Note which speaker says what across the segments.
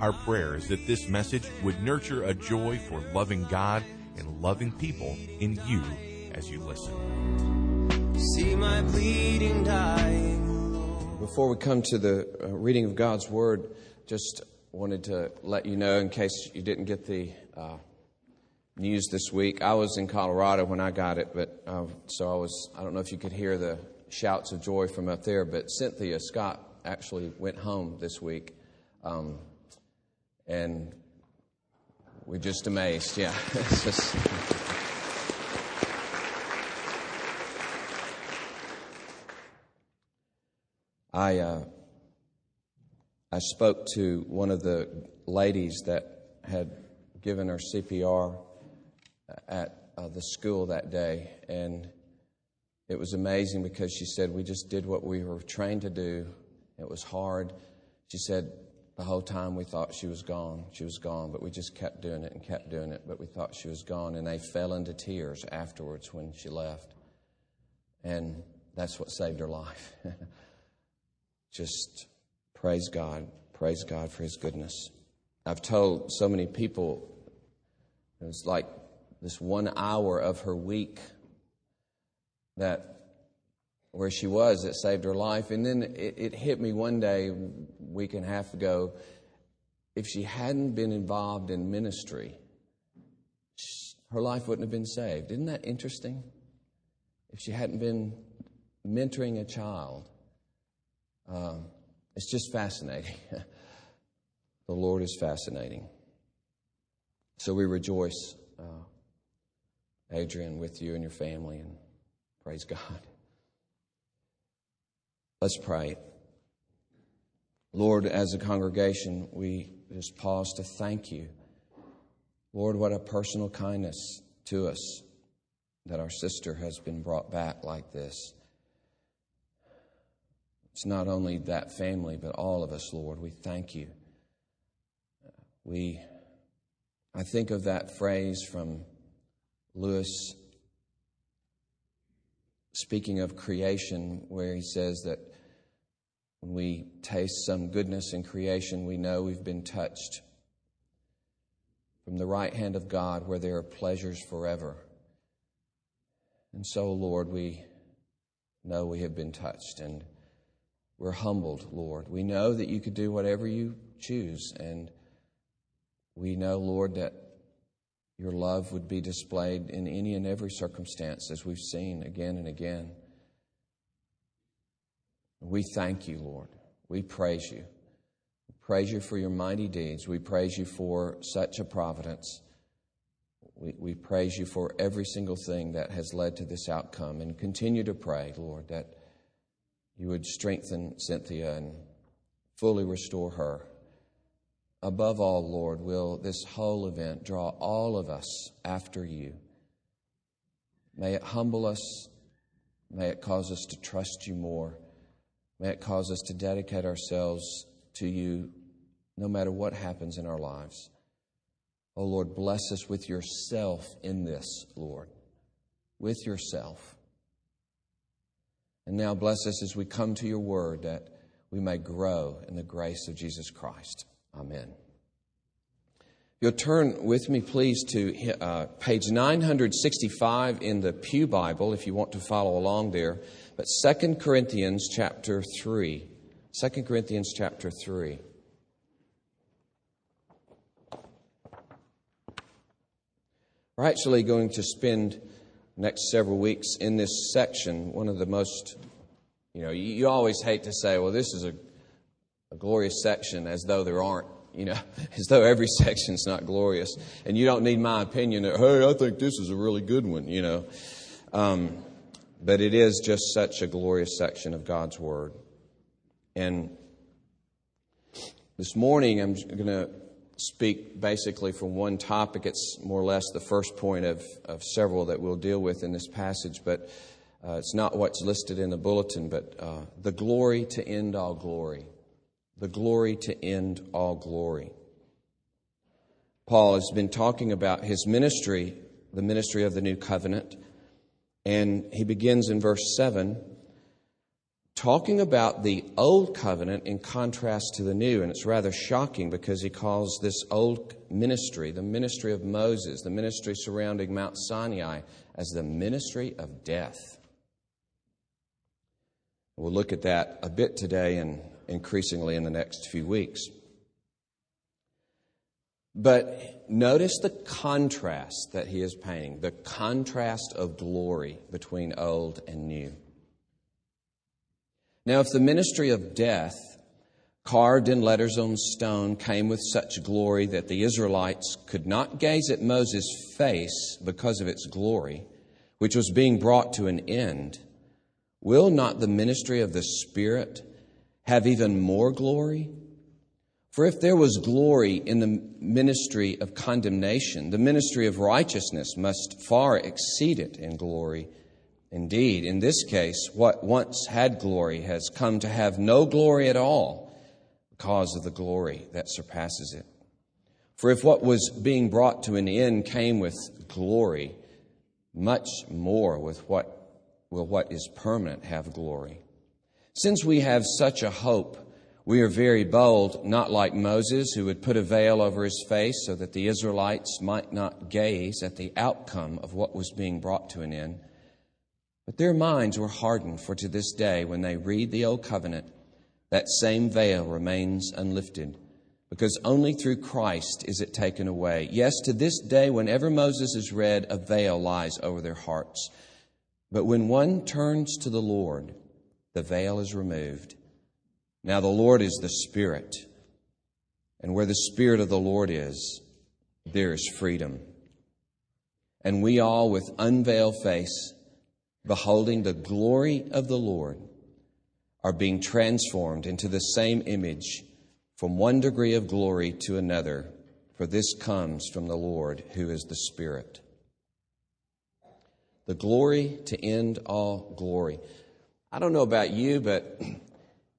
Speaker 1: Our prayer is that this message would nurture a joy for loving God and loving people in you as you listen.
Speaker 2: See my bleeding dying
Speaker 3: Before we come to the uh, reading of God's Word, just wanted to let you know, in case you didn't get the uh, news this week, I was in Colorado when I got it, but uh, so I was. I don't know if you could hear the shouts of joy from up there, but Cynthia Scott actually went home this week, um, and we're just amazed. Yeah, it's just. I uh, I spoke to one of the ladies that had given her CPR at uh, the school that day, and it was amazing because she said we just did what we were trained to do. It was hard. She said the whole time we thought she was gone. She was gone, but we just kept doing it and kept doing it. But we thought she was gone, and they fell into tears afterwards when she left, and that's what saved her life. just praise God, praise God for His goodness. I've told so many people it was like this one hour of her week that where she was that saved her life. And then it, it hit me one day, week and a half ago, if she hadn't been involved in ministry, her life wouldn't have been saved. Isn't that interesting? If she hadn't been mentoring a child, um, it's just fascinating. the Lord is fascinating. So we rejoice, uh, Adrian, with you and your family, and praise God. Let's pray. Lord, as a congregation, we just pause to thank you. Lord, what a personal kindness to us that our sister has been brought back like this. It's not only that family, but all of us, Lord. We thank you. We, I think of that phrase from Lewis speaking of creation, where he says that when we taste some goodness in creation, we know we've been touched from the right hand of God where there are pleasures forever. And so, Lord, we know we have been touched and we're humbled, Lord. We know that you could do whatever you choose, and we know, Lord, that your love would be displayed in any and every circumstance, as we've seen again and again. We thank you, Lord. We praise you. We praise you for your mighty deeds. We praise you for such a providence. We, we praise you for every single thing that has led to this outcome and continue to pray, Lord, that you would strengthen Cynthia and fully restore her. Above all, Lord, will this whole event draw all of us after you. May it humble us. May it cause us to trust you more. May it cause us to dedicate ourselves to you no matter what happens in our lives. Oh, Lord, bless us with yourself in this, Lord. With yourself. And now bless us as we come to your word that we may grow in the grace of Jesus Christ. Amen. You'll turn with me, please, to uh, page 965 in the Pew Bible if you want to follow along there. But 2 Corinthians chapter 3. 2 Corinthians chapter 3. We're actually going to spend next several weeks in this section. One of the most, you know, you, always hate to say, well, this is a, a glorious section as though there aren't you know, as though every section's not glorious. And you don't need my opinion that, hey, I think this is a really good one, you know. Um, but it is just such a glorious section of God's Word. And this morning, I'm going to speak basically from one topic. It's more or less the first point of, of several that we'll deal with in this passage, but uh, it's not what's listed in the bulletin, but uh, the glory to end all glory. The glory to end all glory. Paul has been talking about his ministry, the ministry of the new covenant, and he begins in verse 7 talking about the old covenant in contrast to the new. And it's rather shocking because he calls this old ministry, the ministry of Moses, the ministry surrounding Mount Sinai, as the ministry of death. We'll look at that a bit today and increasingly in the next few weeks. But notice the contrast that he is painting the contrast of glory between old and new. Now, if the ministry of death, carved in letters on stone, came with such glory that the Israelites could not gaze at Moses' face because of its glory, which was being brought to an end, will not the ministry of the Spirit have even more glory? For if there was glory in the ministry of condemnation, the ministry of righteousness must far exceed it in glory. Indeed, in this case, what once had glory has come to have no glory at all because of the glory that surpasses it. For if what was being brought to an end came with glory, much more with what will what is permanent have glory. Since we have such a hope, we are very bold, not like Moses, who would put a veil over his face so that the Israelites might not gaze at the outcome of what was being brought to an end. But their minds were hardened, for to this day, when they read the Old Covenant, that same veil remains unlifted, because only through Christ is it taken away. Yes, to this day, whenever Moses is read, a veil lies over their hearts. But when one turns to the Lord, the veil is removed. Now the Lord is the Spirit, and where the Spirit of the Lord is, there is freedom. And we all, with unveiled face, beholding the glory of the Lord, are being transformed into the same image from one degree of glory to another, for this comes from the Lord who is the Spirit. The glory to end all glory. I don't know about you, but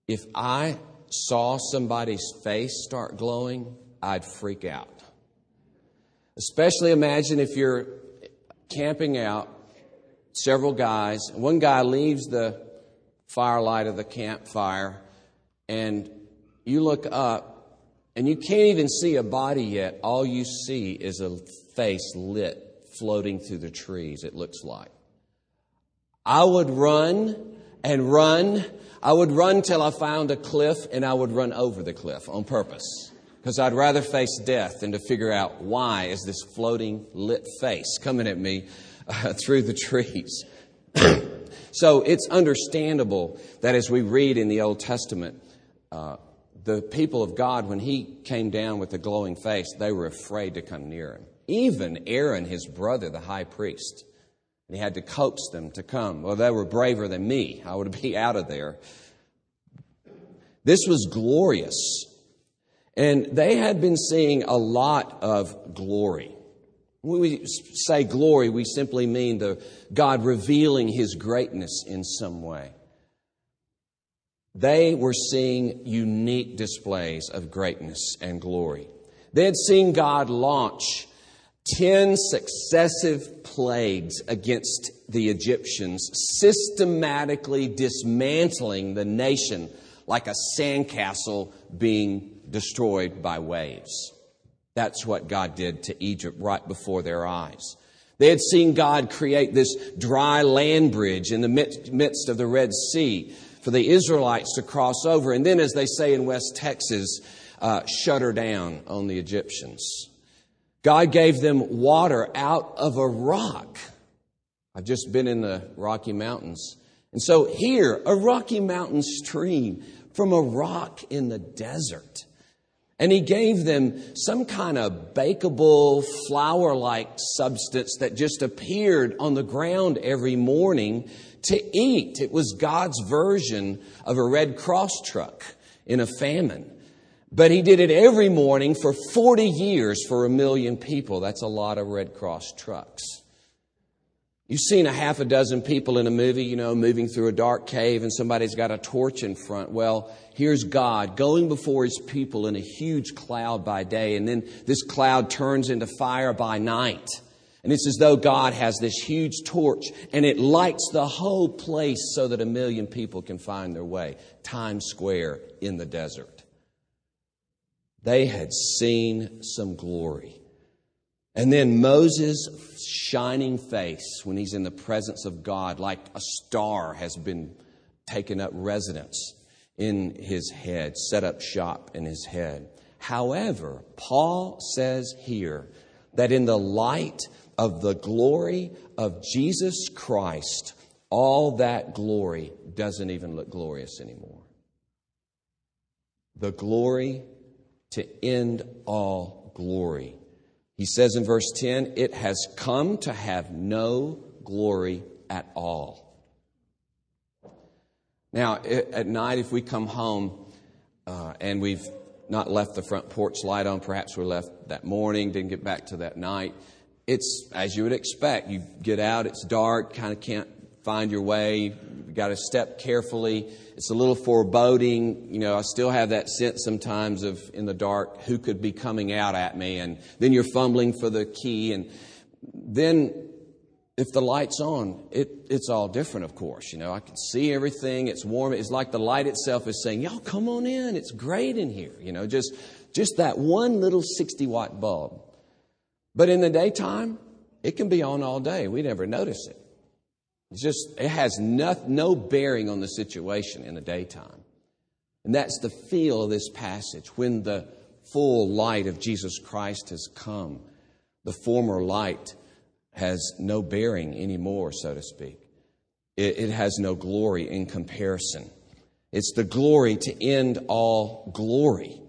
Speaker 3: if I saw somebody's face start glowing, I'd freak out. Especially imagine if you're camping out several guys. One guy leaves the firelight of the campfire, and you look up, and you can't even see a body yet. All you see is a face lit floating through the trees, it looks like. I would run and run. I would run till I found a cliff, and I would run over the cliff on purpose. Because I'd rather face death than to figure out why is this floating lit face coming at me uh, through the trees. so it's understandable that as we read in the Old Testament, uh, the people of God, when he came down with the glowing face, they were afraid to come near him. Even Aaron, his brother, the high priest, and he had to coax them to come. Well, they were braver than me. I would be out of there. This was glorious. And they had been seeing a lot of glory. When we say glory, we simply mean the God revealing his greatness in some way. They were seeing unique displays of greatness and glory. They had seen God launch 10 successive plagues against the Egyptians, systematically dismantling the nation like a sandcastle being destroyed by waves. That's what God did to Egypt right before their eyes. They had seen God create this dry land bridge in the midst of the Red Sea for the Israelites to cross over. And then, as they say in West Texas, uh, shut her down on the Egyptians. God gave them water out of a rock. I've just been in the Rocky Mountains. And so here, a Rocky Mountain stream from a rock in the desert. And he gave them some kind of bakeable, flour like substance that just appeared on the ground every morning to eat. It was God's version of a Red Cross truck in a famine. But he did it every morning for 40 years for a million people. That's a lot of Red Cross trucks. You've seen a half a dozen people in a movie, you know, moving through a dark cave and somebody's got a torch in front. Well, here's God going before his people in a huge cloud by day, and then this cloud turns into fire by night. And it's as though God has this huge torch and it lights the whole place so that a million people can find their way. Times Square in the desert. They had seen some glory. And then Moses' shining face when he's in the presence of God, like a star, has been taken up residence in his head, set up shop in his head. However, Paul says here that in the light of the glory of Jesus Christ, all that glory doesn't even look glorious anymore. The glory to end all glory he says in verse 10, it has come to have no glory at all. Now, at night, if we come home uh, and we've not left the front porch light on, perhaps we left that morning, didn't get back to that night, it's as you would expect. You get out, it's dark, kind of can't find your way, you've got to step carefully it's a little foreboding. You know, I still have that sense sometimes of in the dark who could be coming out at me. And then you're fumbling for the key. And then if the light's on, it, it's all different, of course. You know, I can see everything. It's warm. It's like the light itself is saying, y'all come on in. It's great in here. You know, just, just that one little 60 watt bulb. But in the daytime, it can be on all day. We never notice it. Just, it has no, no bearing on the situation in the daytime. And that's the feel of this passage. When the full light of Jesus Christ has come, the former light has no bearing anymore, so to speak. It, it has no glory in comparison. It's the glory to end all glory.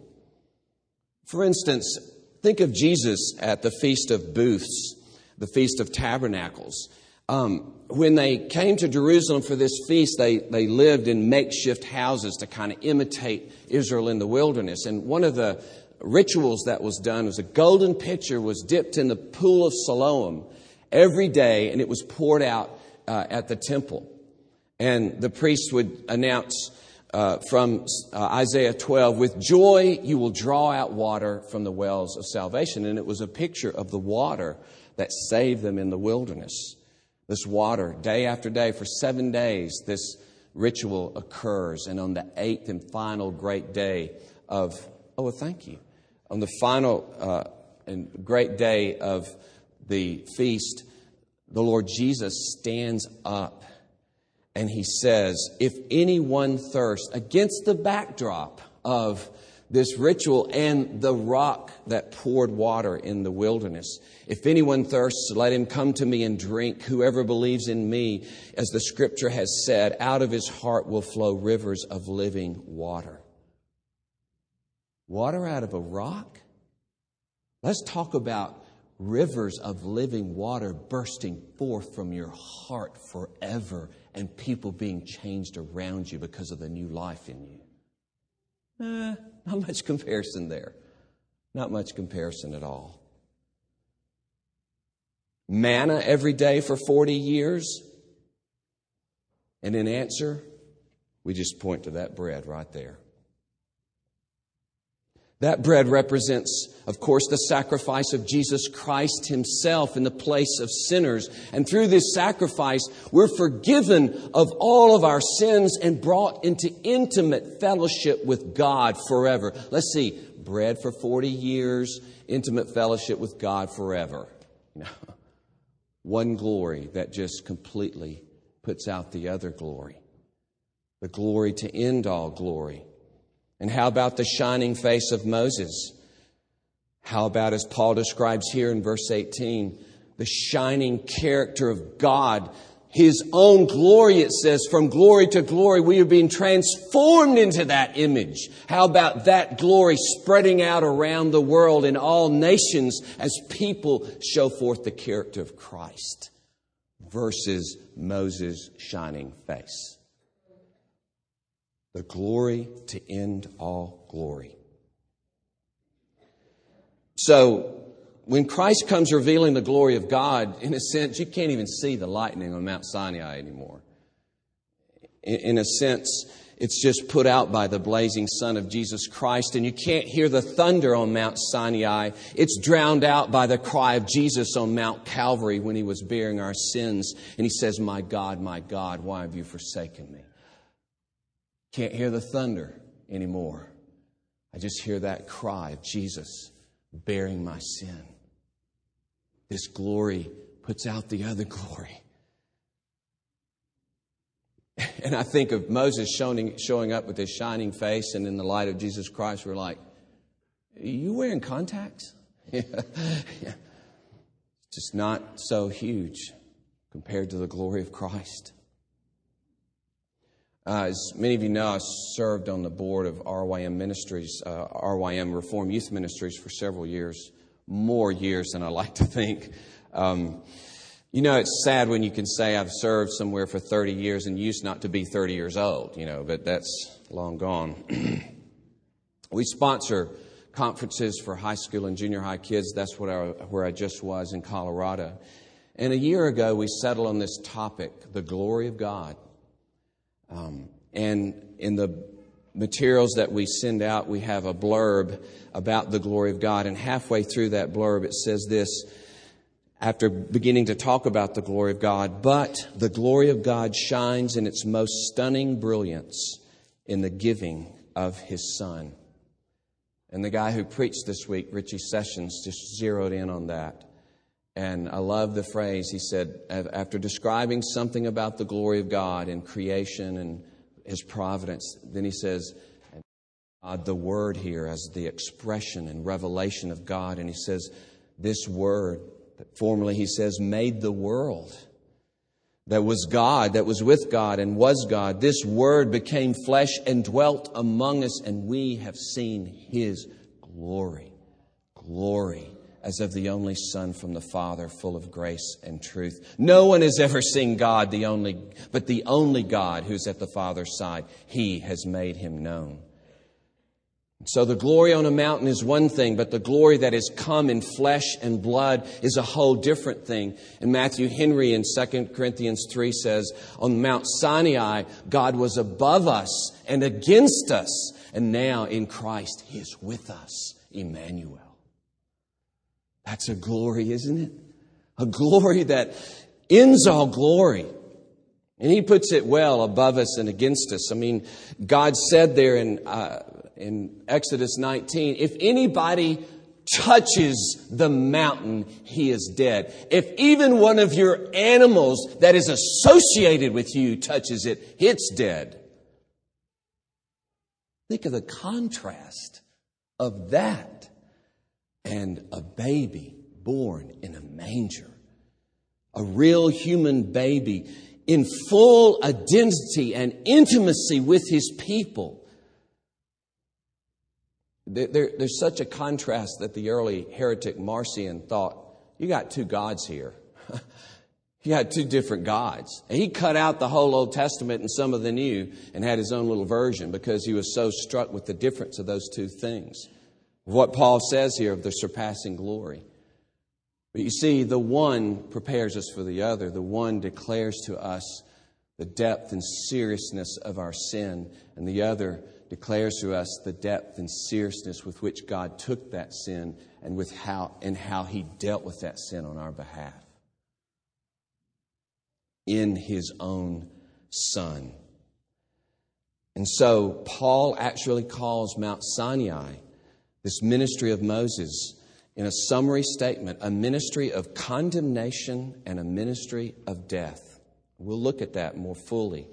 Speaker 3: For instance, think of Jesus at the Feast of Booths, the Feast of Tabernacles. Um, when they came to Jerusalem for this feast, they, they lived in makeshift houses to kind of imitate Israel in the wilderness. And one of the rituals that was done was a golden pitcher was dipped in the pool of Siloam every day, and it was poured out uh, at the temple. And the priest would announce uh, from uh, Isaiah 12, with joy you will draw out water from the wells of salvation. And it was a picture of the water that saved them in the wilderness this water day after day for seven days. This ritual occurs, and on the eighth and final great day of oh, well, thank you. On the final uh, and great day of the feast, the Lord Jesus stands up and he says, If anyone thirsts, against the backdrop of this ritual and the rock that poured water in the wilderness. If anyone thirsts, let him come to me and drink. Whoever believes in me, as the scripture has said, out of his heart will flow rivers of living water. Water out of a rock? Let's talk about rivers of living water bursting forth from your heart forever and people being changed around you because of the new life in you. Eh, not much comparison there. Not much comparison at all. Manna every day for 40 years. And in answer, we just point to that bread right there. That bread represents, of course, the sacrifice of Jesus Christ Himself in the place of sinners. And through this sacrifice, we're forgiven of all of our sins and brought into intimate fellowship with God forever. Let's see, bread for 40 years, intimate fellowship with God forever. one glory that just completely puts out the other glory. The glory to end all glory. And how about the shining face of Moses? How about, as Paul describes here in verse 18, the shining character of God, His own glory, it says, from glory to glory, we are being transformed into that image. How about that glory spreading out around the world in all nations as people show forth the character of Christ versus Moses' shining face? The glory to end all glory. So, when Christ comes revealing the glory of God, in a sense, you can't even see the lightning on Mount Sinai anymore. In, a sense, it's just put out by the blazing sun of Jesus Christ, and you can't hear the thunder on Mount Sinai. It's drowned out by the cry of Jesus on Mount Calvary when he was bearing our sins. And he says, My God, my God, why have you forsaken me? Can't hear the thunder anymore. I just hear that cry of Jesus bearing my sin. This glory puts out the other glory. And I think of Moses showing, showing up with his shining face, and in the light of Jesus Christ, we're like, you wearing contacts? yeah. Just not so huge compared to the glory of Christ. Uh, as many of you know, I served on the board of RYM Ministries, uh, RYM Reform Youth Ministries, for several years, more years than I like to think. Um, you know, it's sad when you can say I've served somewhere for 30 years and used not to be 30 years old, you know, but that's long gone. we sponsor conferences for high school and junior high kids. That's what I, where I just was in Colorado. And a year ago, we settled on this topic, the glory of God. Um, and in the materials that we send out, we have a blurb about the glory of God. And halfway through that blurb, it says this after beginning to talk about the glory of God. But the glory of God shines in its most stunning brilliance in the giving of his Son. And the guy who preached this week, Richie Sessions, just zeroed in on that. And I love the phrase he said, after describing something about the glory of God and creation and his providence, then he says, God, the word here as the expression and revelation of God. And he says, this word that formerly, he says, made the world. That was God, that was with God and was God. This Word became flesh and dwelt among us, and we have seen His glory. Glory as of the only Son from the Father, full of grace and truth. No one has ever seen God, the only, but the only God who's at the Father's side, He has made Him known. So the glory on a mountain is one thing, but the glory that has come in flesh and blood is a whole different thing. And Matthew Henry in 2 Corinthians 3 says, on Mount Sinai, God was above us and against us, and now in Christ, He is with us, Emmanuel. That's a glory, isn't it? A glory that ends all glory. And he puts it well above us and against us. I mean, God said there in uh, in Exodus 19, if anybody touches the mountain, he is dead. If even one of your animals that is associated with you touches it, it's dead. Think of the contrast of that and a baby born in a manger. A real human baby in full identity and intimacy with his people there, there's such a contrast that the early heretic Marcion thought, you got two gods here. you had two different gods. And he cut out the whole Old Testament and some of the New and had his own little version because he was so struck with the difference of those two things. What Paul says here of the surpassing glory. But you see, the one prepares us for the other. The one declares to us the depth and seriousness of our sin, and the other declares to us the depth and seriousness with which God took that sin and with how and how he dealt with that sin on our behalf in his own son. And so Paul actually calls Mount Sinai, this ministry of Moses, in a summary statement, a ministry of condemnation and a ministry of death. We'll look at that more fully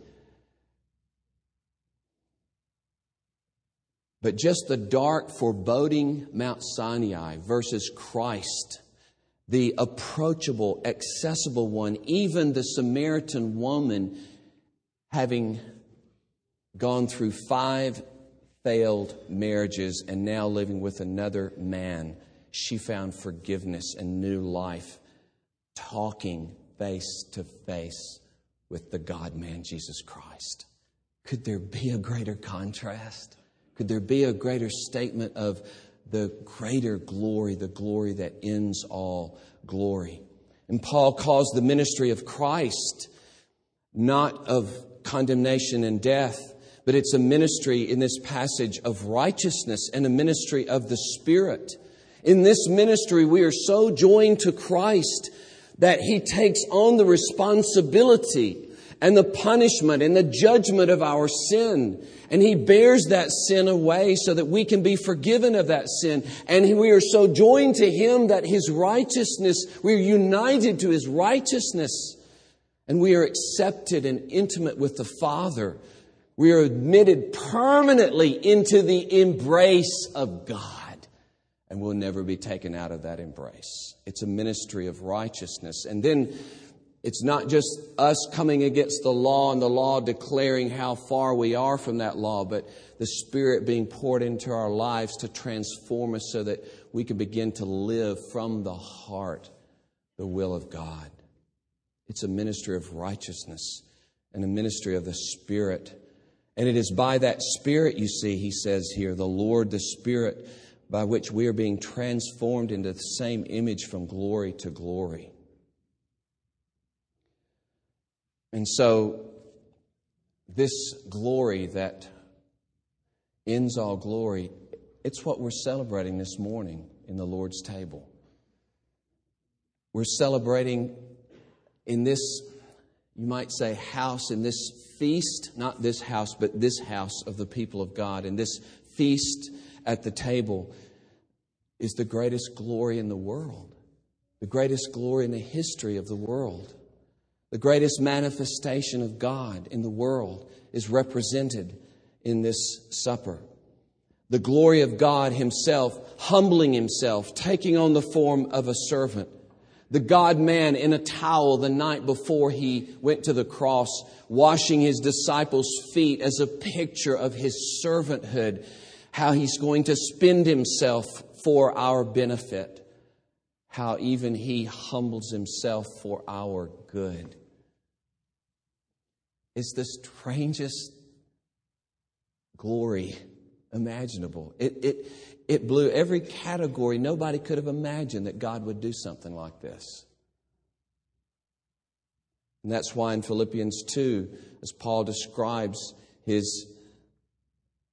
Speaker 3: But just the dark, foreboding Mount Sinai versus Christ, the approachable, accessible one, even the Samaritan woman having gone through five failed marriages and now living with another man, she found forgiveness and new life, talking face to face with the God man, Jesus Christ. Could there be a greater contrast? Could there be a greater statement of the greater glory, the glory that ends all glory. And Paul calls the ministry of Christ not of condemnation and death, but it's a ministry in this passage of righteousness and a ministry of the Spirit. In this ministry, we are so joined to Christ that He takes on the responsibility and the punishment and the judgment of our sin. And He bears that sin away so that we can be forgiven of that sin. And we are so joined to Him that His righteousness, we're united to His righteousness. And we are accepted and intimate with the Father. We are admitted permanently into the embrace of God. And we'll never be taken out of that embrace. It's a ministry of righteousness. And then it's not just us coming against the law and the law declaring how far we are from that law, but the Spirit being poured into our lives to transform us so that we can begin to live from the heart the will of God. It's a ministry of righteousness and a ministry of the Spirit. And it is by that Spirit, you see, he says here, the Lord, the Spirit, by which we are being transformed into the same image from glory to glory. And so, this glory that ends all glory, it's what we're celebrating this morning in the Lord's table. We're celebrating in this, you might say, house, in this feast, not this house, but this house of the people of God, in this feast at the table, is the greatest glory in the world, the greatest glory in the history of the world. The greatest manifestation of God in the world is represented in this supper. The glory of God Himself, humbling Himself, taking on the form of a servant. The God man in a towel the night before He went to the cross, washing His disciples' feet as a picture of His servanthood, how He's going to spend Himself for our benefit, how even He humbles Himself for our good It's the strangest glory imaginable. It, it, it blew every category. Nobody could have imagined that God would do something like this. And that's why in Philippians 2, as Paul describes his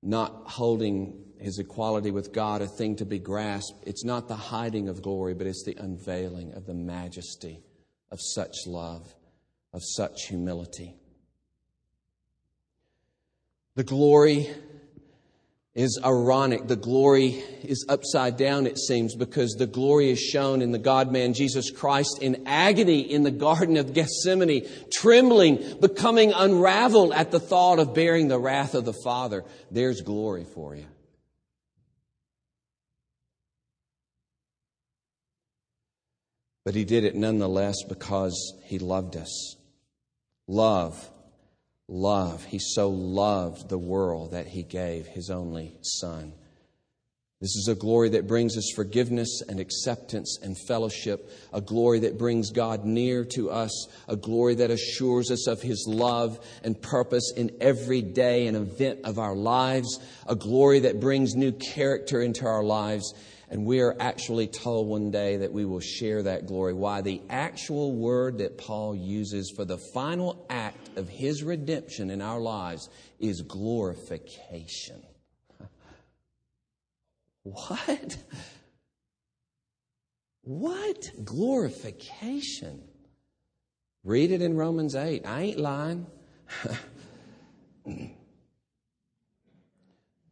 Speaker 3: not holding his equality with God a thing to be grasped, it's not the hiding of glory, but it's the unveiling of the majesty of such love, of such humility. The glory is ironic. The glory is upside down, it seems, because the glory is shown in the God man Jesus Christ in agony in the Garden of Gethsemane, trembling, becoming unraveled at the thought of bearing the wrath of the Father. There's glory for you. But he did it nonetheless because he loved us. Love love. He so loved the world that he gave his only Son. This is a glory that brings us forgiveness and acceptance and fellowship, a glory that brings God near to us, a glory that assures us of His love and purpose in every day and event of our lives, a glory that brings new character into our lives, and we are actually told one day that we will share that glory. Why? The actual word that Paul uses for the final act of his redemption in our lives is glorification. What? What? Glorification. Read it in Romans 8. I ain't lying.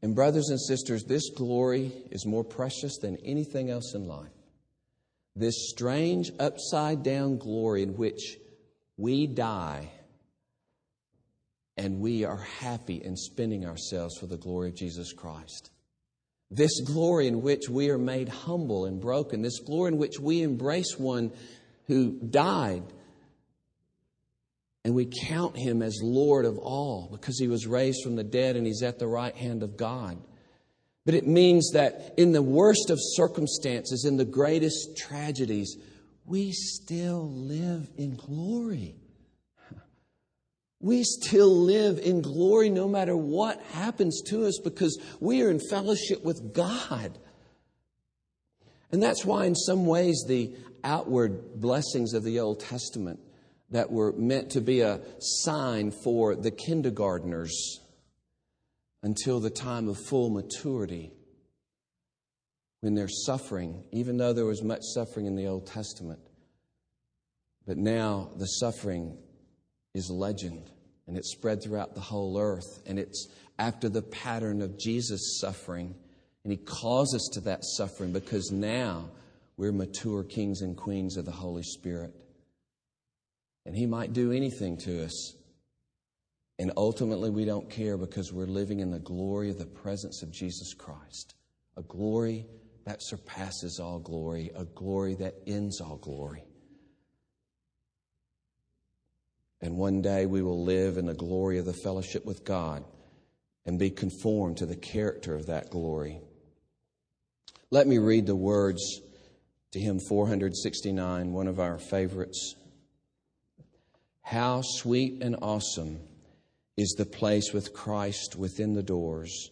Speaker 3: And, brothers and sisters, this glory is more precious than anything else in life. This strange upside down glory in which we die and we are happy in spending ourselves for the glory of Jesus Christ. This glory in which we are made humble and broken. This glory in which we embrace one who died and we count him as Lord of all because he was raised from the dead and he's at the right hand of God. But it means that in the worst of circumstances, in the greatest tragedies, we still live in glory. We still live in glory no matter what happens to us because we are in fellowship with God. And that's why, in some ways, the outward blessings of the Old Testament that were meant to be a sign for the kindergartners until the time of full maturity when they're suffering, even though there was much suffering in the Old Testament. But now the suffering is legend and it's spread throughout the whole earth and it's after the pattern of Jesus' suffering. And he calls us to that suffering because now we're mature kings and queens of the Holy Spirit. And he might do anything to us. And ultimately, we don't care because we're living in the glory of the presence of Jesus Christ. A glory that surpasses all glory, a glory that ends all glory. And one day we will live in the glory of the fellowship with God and be conformed to the character of that glory. Let me read the words to hymn 469, one of our favorites. How sweet and awesome is the place with Christ within the doors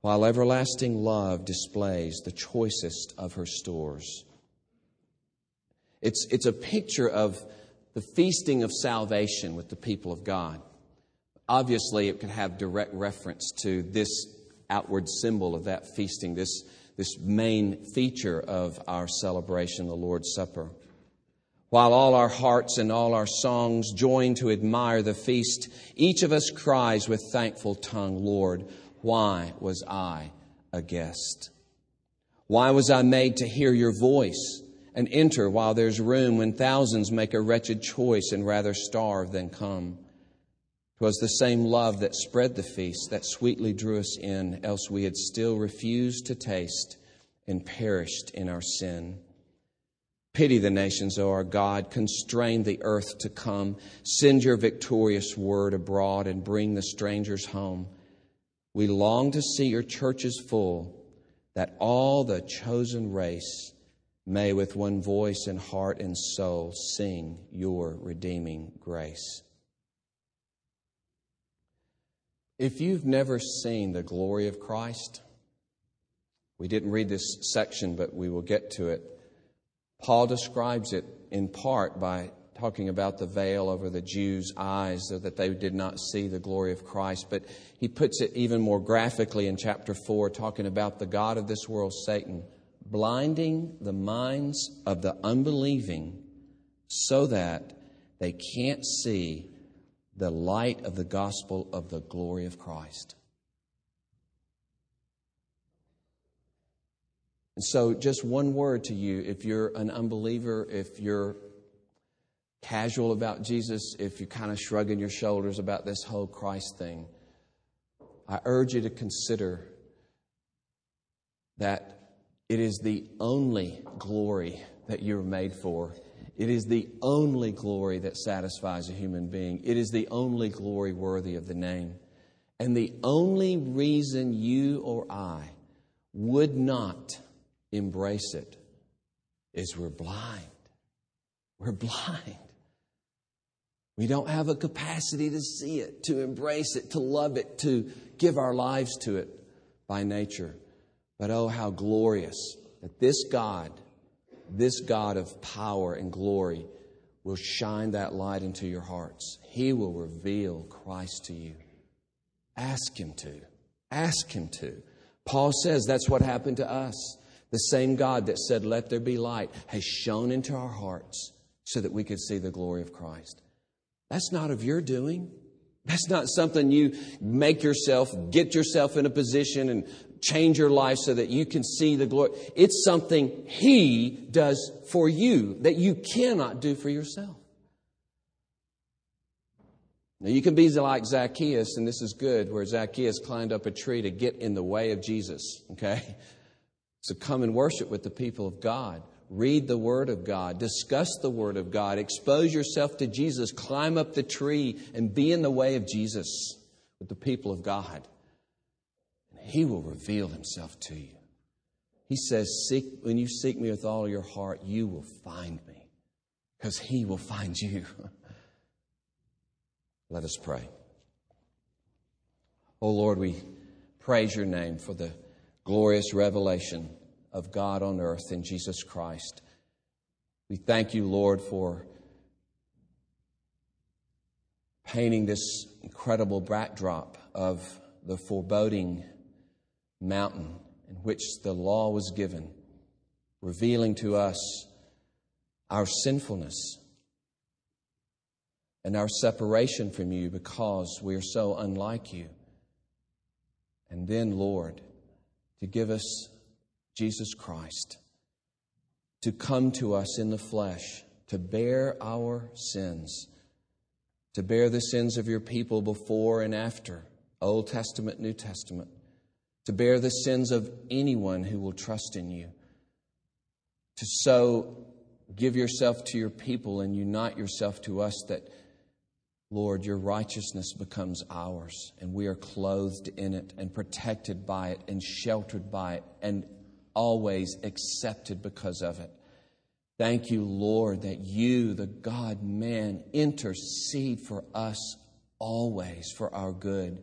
Speaker 3: while everlasting love displays the choicest of her stores. It's, it's a picture of the feasting of salvation with the people of God. Obviously, it could have direct reference to this outward symbol of that feasting, this, this main feature of our celebration, the Lord's Supper. While all our hearts and all our songs join to admire the feast, each of us cries with thankful tongue, Lord, why was I a guest? Why was I made to hear your voice and enter while there's room when thousands make a wretched choice and rather starve than come? 'Twas the same love that spread the feast that sweetly drew us in, else we had still refused to taste and perished in our sin. Pity the nations, O our God. Constrain the earth to come. Send your victorious word abroad and bring the strangers home. We long to see your churches full, that all the chosen race may with one voice and heart and soul sing your redeeming grace. If you've never seen the glory of Christ, we didn't read this section, but we will get to it. Paul describes it in part by talking about the veil over the Jews' eyes so that they did not see the glory of Christ. But he puts it even more graphically in chapter 4, talking about the God of this world, Satan, blinding the minds of the unbelieving so that they can't see the light of the gospel of the glory of Christ. And so, just one word to you if you're an unbeliever, if you're casual about Jesus, if you're kind of shrugging your shoulders about this whole Christ thing, I urge you to consider that it is the only glory that you're made for. It is the only glory that satisfies a human being. It is the only glory worthy of the name. And the only reason you or I would not embrace it is we're blind. We're blind. We don't have a capacity to see it, to embrace it, to love it, to give our lives to it by nature. But oh, how glorious that this God, this God of power and glory, will shine that light into your hearts. He will reveal Christ to you. Ask Him to. Ask Him to. Paul says that's what happened to us. The same God that said, Let there be light, has shone into our hearts so that we could see the glory of Christ. That's not of your doing. That's not something you make yourself, get yourself in a position and change your life so that you can see the glory. It's something He does for you that you cannot do for yourself. Now, you can be like Zacchaeus, and this is good, where Zacchaeus climbed up a tree to get in the way of Jesus, okay? So come and worship with the people of God. Read the Word of God. Discuss the Word of God. Expose yourself to Jesus. Climb up the tree and be in the way of Jesus with the people of God. And He will reveal Himself to you. He says, seek, When you seek me with all your heart, you will find me because He will find you. Let us pray. Oh Lord, we praise your name for the glorious revelation of God on earth in Jesus Christ. We thank you, Lord, for painting this incredible backdrop of the foreboding mountain in which the law was given, revealing to us our sinfulness and our separation from you because we are so unlike you. And then, Lord, to give us Jesus Christ, to come to us in the flesh, to bear our sins, to bear the sins of your people before and after, Old Testament, New Testament, to bear the sins of anyone who will trust in you, to so give yourself to your people and unite yourself to us that Lord, your righteousness becomes ours, and we are clothed in it, and protected by it, and sheltered by it, and always accepted because of it. Thank you, Lord, that you, the God man, intercede for us always for our good.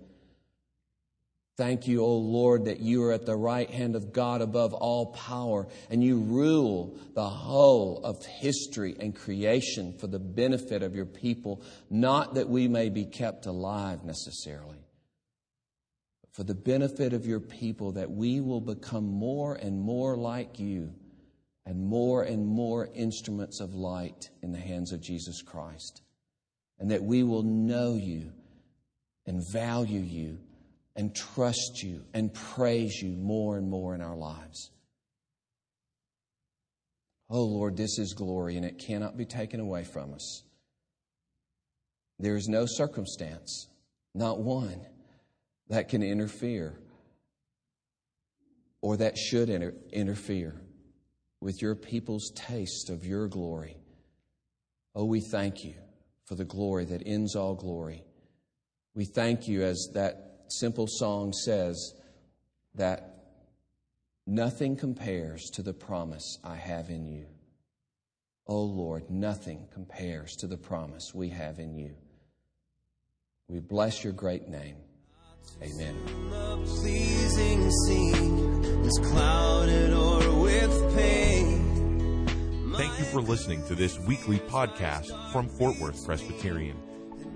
Speaker 3: Thank you, O Lord, that you are at the right hand of God above all power and you rule the whole of history and creation for the benefit of your people, not that we may be kept alive necessarily, but for the benefit of your people that we will become more and more like you and more and more instruments of light in the hands of Jesus Christ, and that we will know you and value you and trust you and praise you more and more in our lives. Oh Lord, this is glory and it cannot be taken away from us. There is no circumstance, not one, that can interfere or that should inter- interfere with your people's taste of your glory. Oh, we thank you for the glory that ends all glory. We thank you as that simple song says that nothing compares to the promise I have in you. Oh Lord, nothing compares to the promise we have in you. We bless your great name. Amen.
Speaker 2: The pleasing scene is clouded or with pain.
Speaker 1: Thank you for listening to this weekly podcast from Fort Worth Presbyterian.